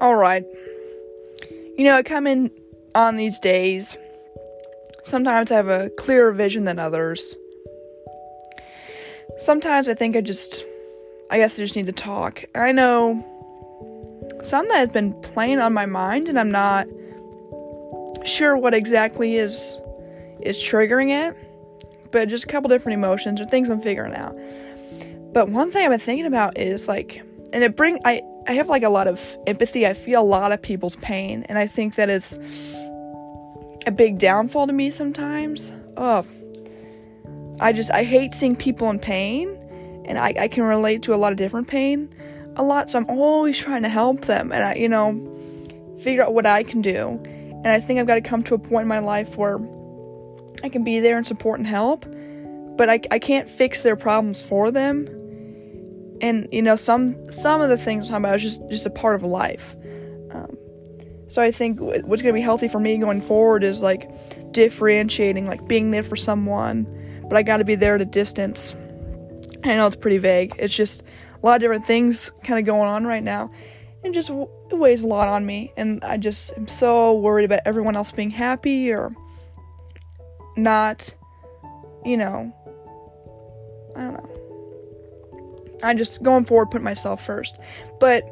Alright. You know, I come in on these days. Sometimes I have a clearer vision than others. Sometimes I think I just, I guess I just need to talk. I know something that has been playing on my mind, and I'm not sure what exactly is is triggering it, but just a couple different emotions or things I'm figuring out. But one thing I've been thinking about is like, and it bring I I have like a lot of empathy. I feel a lot of people's pain, and I think that is a big downfall to me sometimes. Oh, I just I hate seeing people in pain, and I, I can relate to a lot of different pain a lot. So I'm always trying to help them, and I you know figure out what I can do. And I think I've got to come to a point in my life where I can be there and support and help, but I, I can't fix their problems for them and you know some some of the things I'm talking about is just just a part of life. Um, so I think what's gonna be healthy for me going forward is like differentiating, like being there for someone, but I got to be there at a distance. I know it's pretty vague. It's just a lot of different things kind of going on right now, and just it weighs a lot on me. And I just am so worried about everyone else being happy or not. You know, I don't know. I'm just going forward, put myself first. But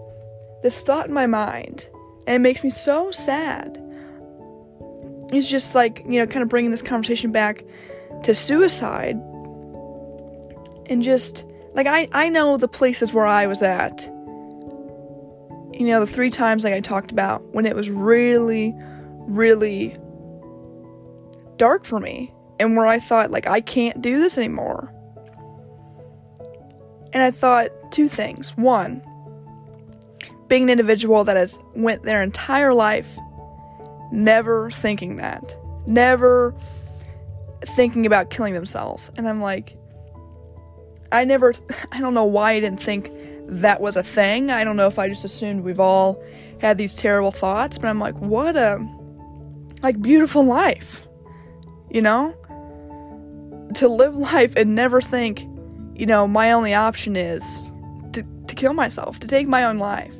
this thought in my mind, and it makes me so sad, is just like, you know, kind of bringing this conversation back to suicide. And just, like, I, I know the places where I was at. You know, the three times, like I talked about, when it was really, really dark for me. And where I thought, like, I can't do this anymore. And I thought two things. One, being an individual that has went their entire life never thinking that. Never thinking about killing themselves. And I'm like I never I don't know why I didn't think that was a thing. I don't know if I just assumed we've all had these terrible thoughts, but I'm like what a like beautiful life. You know? To live life and never think you know, my only option is to, to kill myself, to take my own life.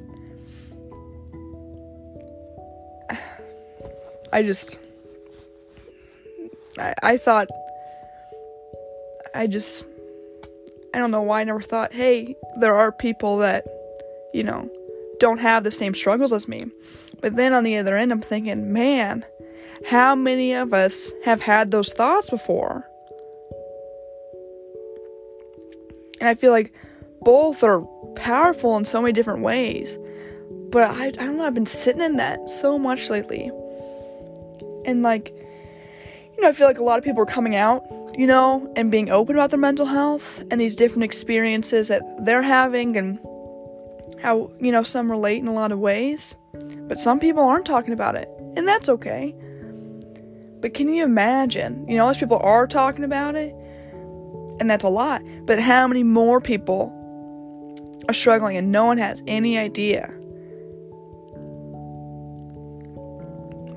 I just. I, I thought. I just. I don't know why I never thought, hey, there are people that, you know, don't have the same struggles as me. But then on the other end, I'm thinking, man, how many of us have had those thoughts before? And I feel like both are powerful in so many different ways. But I, I don't know, I've been sitting in that so much lately. And like, you know, I feel like a lot of people are coming out, you know, and being open about their mental health and these different experiences that they're having and how, you know, some relate in a lot of ways. But some people aren't talking about it. And that's okay. But can you imagine? You know, those people are talking about it and that's a lot. But how many more people are struggling and no one has any idea?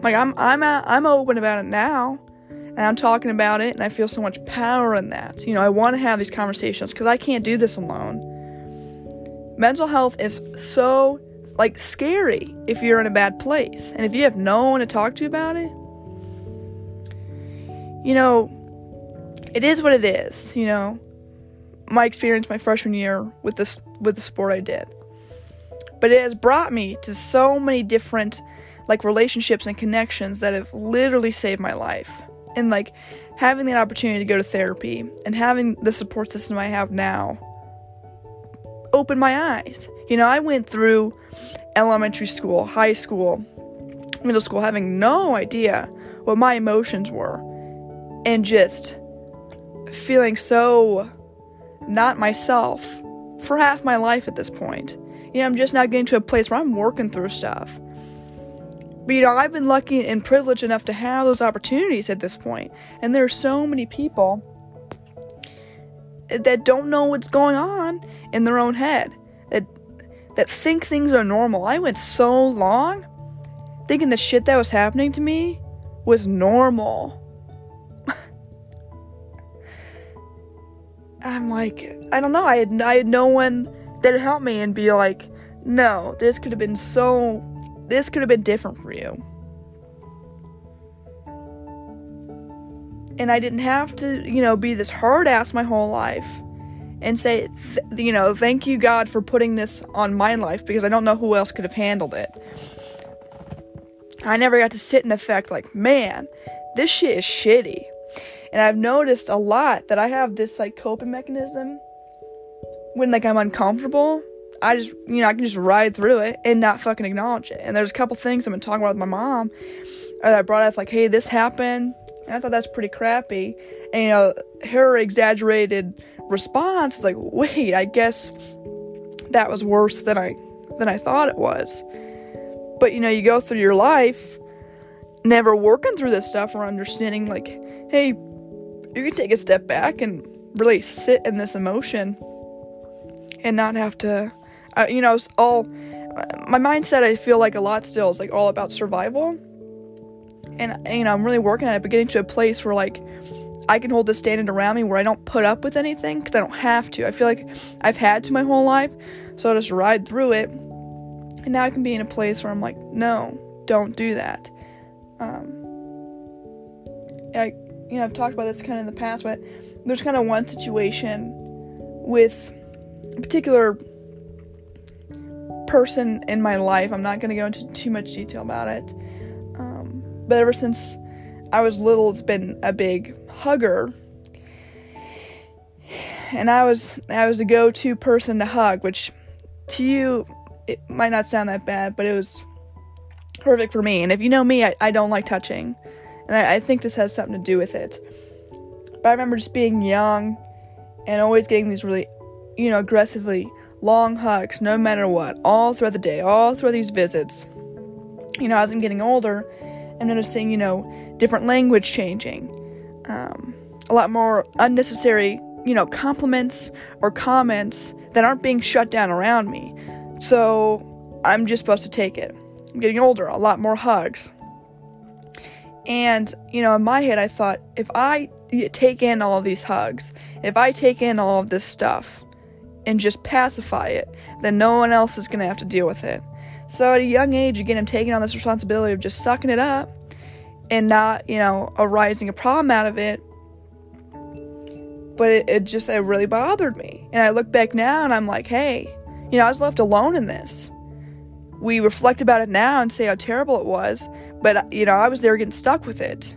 Like I'm I'm I'm open about it now. And I'm talking about it and I feel so much power in that. You know, I want to have these conversations cuz I can't do this alone. Mental health is so like scary if you're in a bad place. And if you have no one to talk to about it, you know, it is what it is, you know. My experience my freshman year with this with the sport I did. But it has brought me to so many different like relationships and connections that have literally saved my life. And like having the opportunity to go to therapy and having the support system I have now opened my eyes. You know, I went through elementary school, high school, middle school having no idea what my emotions were and just feeling so not myself for half my life at this point. You know, I'm just now getting to a place where I'm working through stuff. But you know, I've been lucky and privileged enough to have those opportunities at this point. And there are so many people that don't know what's going on in their own head. That that think things are normal. I went so long thinking the shit that was happening to me was normal. I'm like, I don't know. I had I had no one that would help me and be like, no, this could have been so this could have been different for you. And I didn't have to, you know, be this hard ass my whole life and say, th- you know, thank you, God, for putting this on my life because I don't know who else could have handled it. I never got to sit in the fact, like, man, this shit is shitty. And I've noticed a lot that I have this, like, coping mechanism when, like, I'm uncomfortable. I just, you know, I can just ride through it and not fucking acknowledge it. And there's a couple things I've been talking about with my mom uh, that I brought up, like, hey, this happened. And I thought that's pretty crappy. And, you know, her exaggerated response is like, wait, I guess that was worse than I than I thought it was. But you know, you go through your life never working through this stuff or understanding like, hey, you can take a step back and really sit in this emotion and not have to uh, you know, it's all my mindset I feel like a lot still is like all about survival. And you know, I'm really working at it, but getting to a place where like I can hold the standard around me where I don't put up with anything because I don't have to. I feel like I've had to my whole life, so I just ride through it. And now I can be in a place where I'm like, no, don't do that. Um, I, you know, I've talked about this kind of in the past, but there's kind of one situation with a particular person in my life. I'm not going to go into too much detail about it. Um, but ever since I was little, it's been a big hugger. And I was I was the go-to person to hug, which to you it might not sound that bad, but it was perfect for me. And if you know me, I, I don't like touching. And I, I think this has something to do with it. But I remember just being young and always getting these really, you know, aggressively long hugs no matter what, all throughout the day, all through these visits. You know, as I'm getting older I'm noticing, you know, different language changing, um, a lot more unnecessary, you know, compliments or comments that aren't being shut down around me. So I'm just supposed to take it. I'm getting older, a lot more hugs. And, you know, in my head, I thought if I take in all of these hugs, if I take in all of this stuff and just pacify it, then no one else is going to have to deal with it. So at a young age, again, I'm taking on this responsibility of just sucking it up and not, you know, arising a problem out of it. But it, it just, it really bothered me. And I look back now and I'm like, hey, you know, I was left alone in this. We reflect about it now and say how terrible it was, but, you know, I was there getting stuck with it.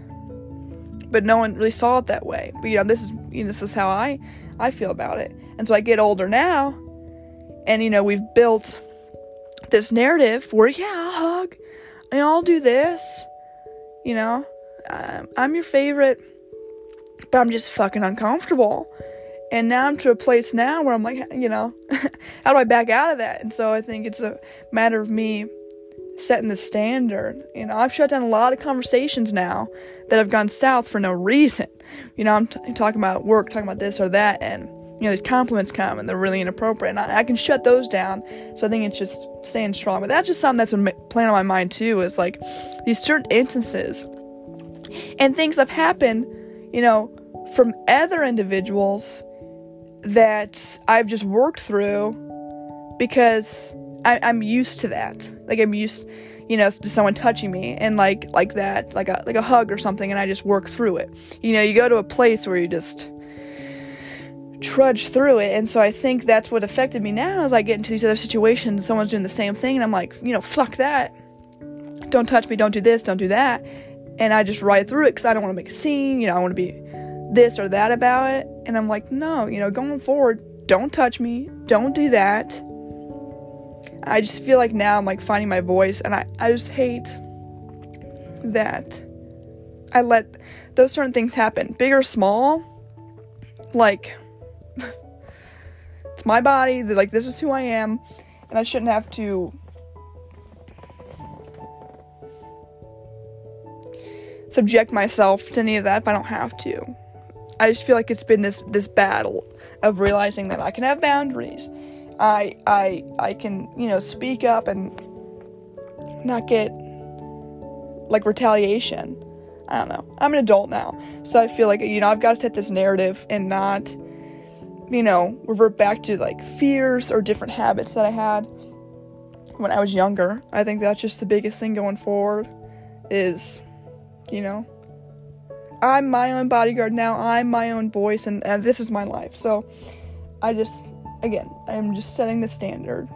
But no one really saw it that way. But, you know, this is, you know, this is how I, I feel about it. And so I get older now, and, you know, we've built this narrative where, yeah, I'll hug, and I'll do this you know, um, I'm your favorite, but I'm just fucking uncomfortable. And now I'm to a place now where I'm like, you know, how do I back out of that? And so I think it's a matter of me setting the standard. You know, I've shut down a lot of conversations now that have gone south for no reason. You know, I'm talking about work, talking about this or that, and you know, these compliments come and they're really inappropriate. And I, I, can shut those down. So I think it's just staying strong. But that's just something that's been playing on my mind too is like these certain instances and things have happened, you know, from other individuals that I've just worked through because I, I'm used to that. Like I'm used, you know, to someone touching me and like like that, like a like a hug or something, and I just work through it. You know, you go to a place where you just trudge through it. And so I think that's what affected me now as I get into these other situations. Someone's doing the same thing, and I'm like, you know, fuck that. Don't touch me. Don't do this. Don't do that. And I just ride through it because I don't want to make a scene. You know, I want to be this or that about it. And I'm like, no, you know, going forward, don't touch me. Don't do that. I just feel like now I'm like finding my voice, and I, I just hate that I let those certain things happen, big or small. Like, it's my body. Like this is who I am, and I shouldn't have to subject myself to any of that if I don't have to. I just feel like it's been this this battle of realizing that I can have boundaries. I I I can, you know, speak up and not get like retaliation. I don't know. I'm an adult now. So I feel like you know, I've got to set this narrative and not you know, revert back to like fears or different habits that I had. when I was younger. I think that's just the biggest thing going forward is, you know, I'm my own bodyguard now. I'm my own voice, and, and this is my life. So I just, again, I'm just setting the standard.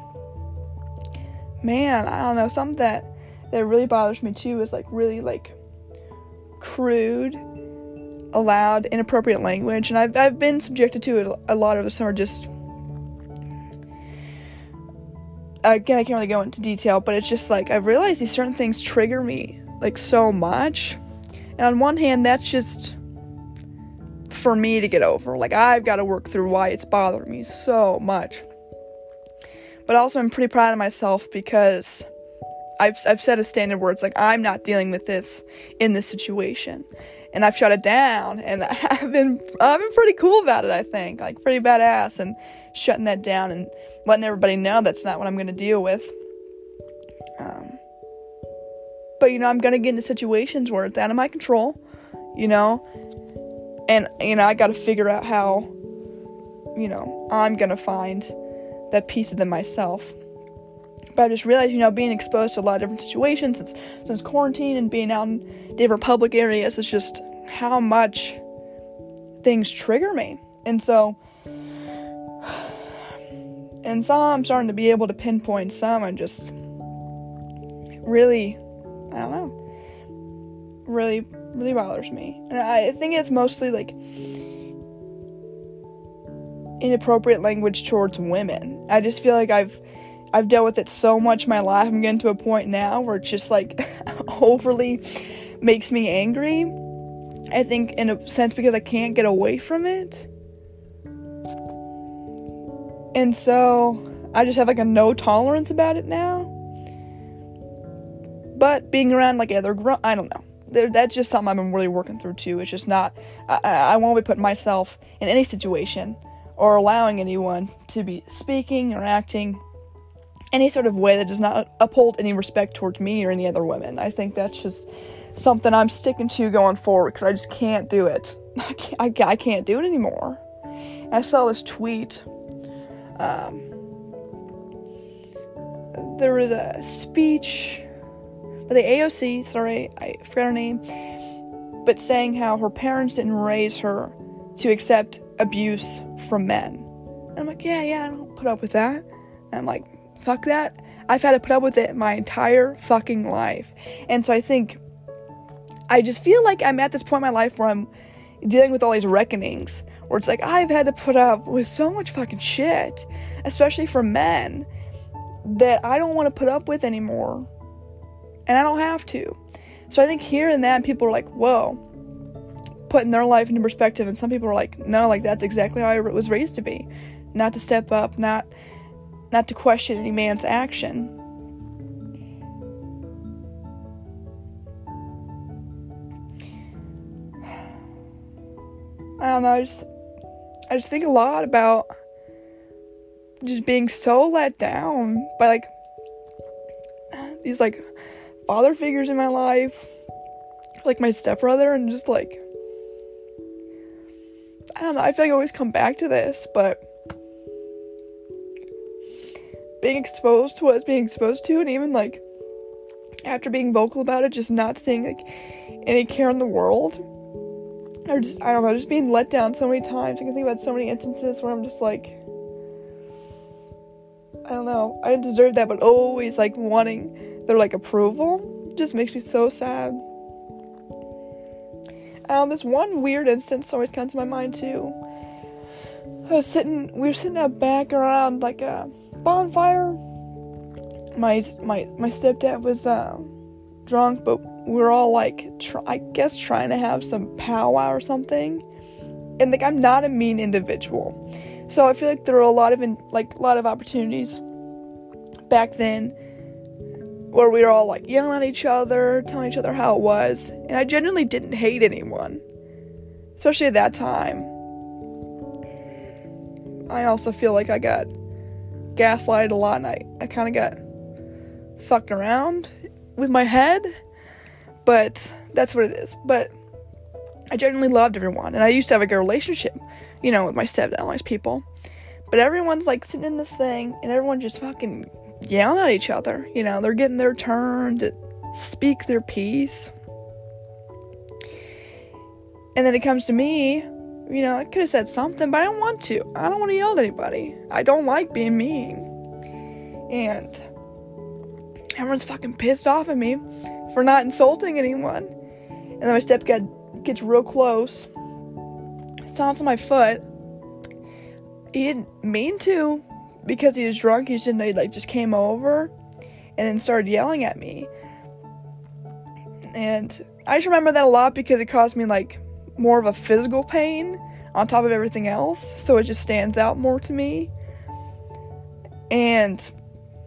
Man, I don't know. Something that that really bothers me too is like really like crude, allowed, inappropriate language, and I've I've been subjected to it a lot of the summer. Just again, I can't really go into detail, but it's just like I've realized these certain things trigger me like so much. And on one hand, that's just for me to get over. Like I've got to work through why it's bothering me so much. But also, I'm pretty proud of myself because I've I've set a standard where it's like I'm not dealing with this in this situation, and I've shut it down, and I've been I've been pretty cool about it. I think like pretty badass, and shutting that down and letting everybody know that's not what I'm gonna deal with. Um, but you know, I'm gonna get into situations where it's out of my control, you know, and you know I got to figure out how, you know, I'm gonna find that peace of them myself. But I just realized, you know, being exposed to a lot of different situations since since quarantine and being out in different public areas is just how much things trigger me. And so and some I'm starting to be able to pinpoint some and just really I don't know. Really really bothers me. And I think it's mostly like inappropriate language towards women. I just feel like I've I've dealt with it so much in my life. I'm getting to a point now where it just like overly makes me angry. I think in a sense because I can't get away from it. And so I just have like a no tolerance about it now. But being around like other I don't know. That's just something I've been really working through too. It's just not I, I won't be putting myself in any situation or allowing anyone to be speaking or acting any sort of way that does not uphold any respect towards me or any other women. I think that's just something I'm sticking to going forward because I just can't do it. I can't, I, I can't do it anymore. I saw this tweet. Um, there was a speech by the AOC, sorry, I forgot her name, but saying how her parents didn't raise her to accept abuse from men. And I'm like, yeah, yeah, I don't put up with that. And I'm like, fuck that. I've had to put up with it my entire fucking life. And so I think I just feel like I'm at this point in my life where I'm dealing with all these reckonings where it's like I've had to put up with so much fucking shit, especially for men, that I don't want to put up with anymore. And I don't have to. So I think hearing that, people are like, whoa, putting their life into perspective. And some people are like, no, like that's exactly how I was raised to be. Not to step up, not not to question any man's action. I don't know, I just I just think a lot about just being so let down by like these like father figures in my life, like my stepbrother, and just like I don't know, I feel like I always come back to this, but being exposed to what it's being exposed to, and even like after being vocal about it, just not seeing like any care in the world. Or just, I don't know, just being let down so many times. I can think about so many instances where I'm just like, I don't know, I deserve that, but always like wanting their like approval just makes me so sad. Um, this one weird instance always comes to my mind too. I was sitting, we were sitting out back around like a bonfire. My my my stepdad was uh, drunk, but we were all like, I guess, trying to have some powwow or something. And like, I'm not a mean individual, so I feel like there were a lot of in, like a lot of opportunities back then where we were all like yelling at each other, telling each other how it was, and I genuinely didn't hate anyone, especially at that time. I also feel like I got gaslighted a lot and I, I kind of got fucked around with my head. But that's what it is. But I genuinely loved everyone. And I used to have a good relationship, you know, with my stepdad and all these people. But everyone's like sitting in this thing and everyone just fucking yelling at each other. You know, they're getting their turn to speak their piece. And then it comes to me, you know, I could have said something, but I don't want to. I don't want to yell at anybody. I don't like being mean. And everyone's fucking pissed off at me for not insulting anyone. And then my stepdad gets real close, stomps on my foot. He didn't mean to because he was drunk. He just didn't know he like just came over and then started yelling at me. And I just remember that a lot because it caused me like more of a physical pain on top of everything else, so it just stands out more to me. And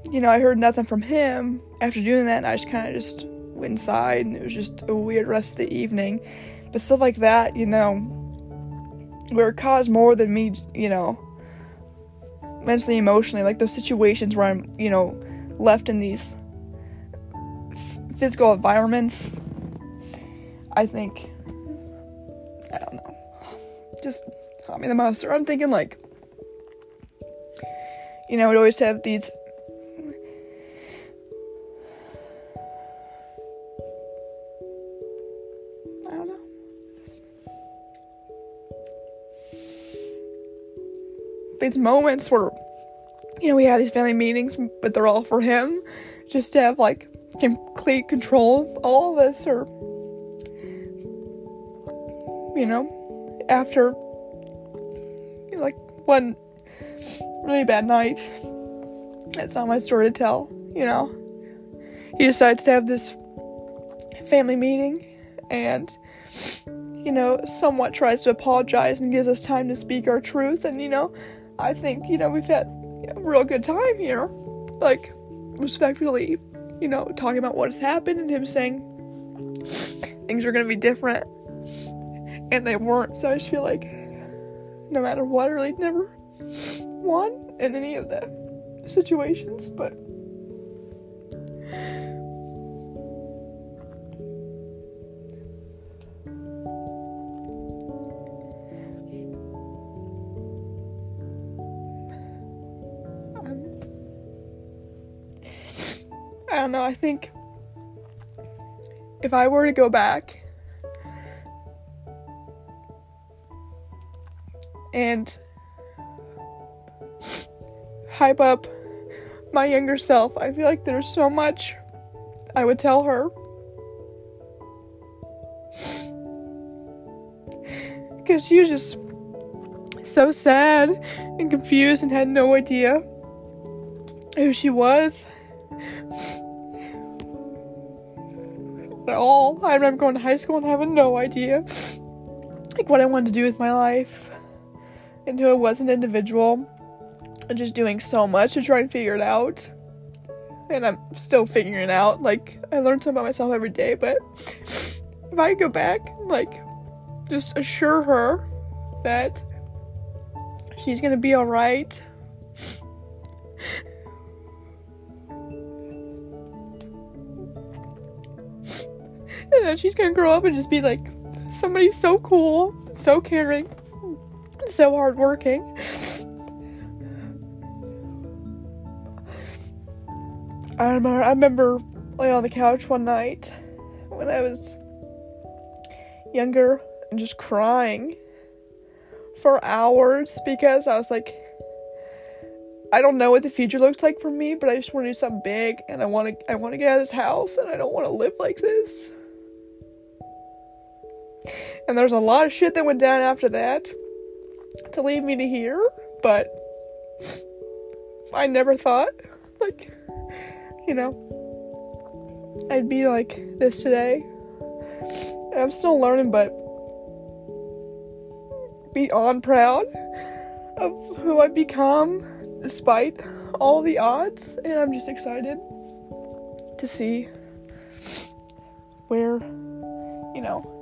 you know, I heard nothing from him after doing that, and I just kind of just went inside, and it was just a weird rest of the evening. But stuff like that, you know, where it caused more than me, you know, mentally, emotionally, like those situations where I'm, you know, left in these f- physical environments. I think I don't know. Just taught me the most. Or I'm thinking like, you know, we'd always have these. These moments where, you know, we have these family meetings, but they're all for him, just to have like complete control of all of us, or you know, after like one really bad night. That's not my story to tell, you know. He decides to have this family meeting and you know, somewhat tries to apologize and gives us time to speak our truth and you know, I think, you know, we've had a real good time here. Like respectfully, you know, talking about what has happened and him saying things are going to be different and they weren't. So I just feel like no matter what, I really never won in any of the situations, but. I think if I were to go back and hype up my younger self. I feel like there's so much I would tell her. Because she was just so sad and confused and had no idea who she was at all. I remember going to high school and having no idea like what I wanted to do with my life who I was an individual and just doing so much to try and figure it out. And I'm still figuring it out. Like, I learn something about myself every day, but if I go back, like, just assure her that she's gonna be alright. And then she's gonna grow up and just be like somebody so cool, so caring, so hardworking. I remember, I remember laying on the couch one night when I was younger and just crying for hours because I was like, I don't know what the future looks like for me, but I just want to do something big and I want to I want to get out of this house and I don't want to live like this. And there's a lot of shit that went down after that to lead me to here, but I never thought, like, you know, I'd be like this today. And I'm still learning, but beyond proud of who I've become despite all the odds, and I'm just excited to see where, you know,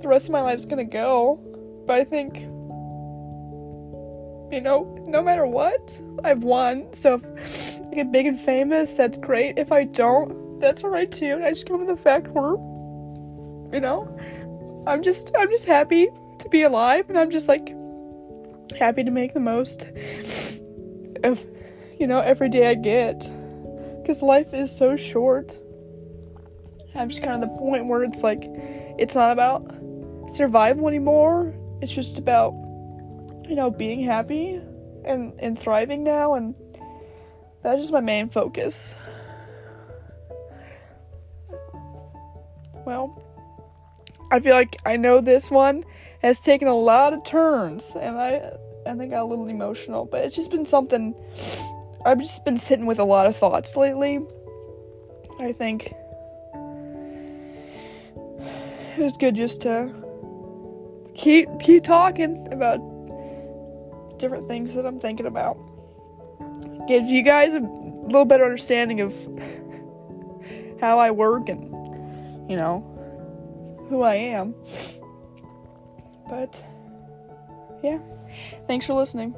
the rest of my life's gonna go. But I think you know, no matter what, I've won. So if I get big and famous, that's great. If I don't, that's alright too. And I just come to the fact where, you know, I'm just I'm just happy to be alive, and I'm just like happy to make the most of you know, every day I get. Because life is so short. I'm just kind of the point where it's like, it's not about survival anymore. It's just about, you know, being happy and, and thriving now. And that's just my main focus. Well, I feel like I know this one has taken a lot of turns, and I I think I got a little emotional, but it's just been something I've just been sitting with a lot of thoughts lately. I think it was good just to keep keep talking about different things that I'm thinking about. Give you guys a little better understanding of how I work and you know who I am. But yeah, thanks for listening.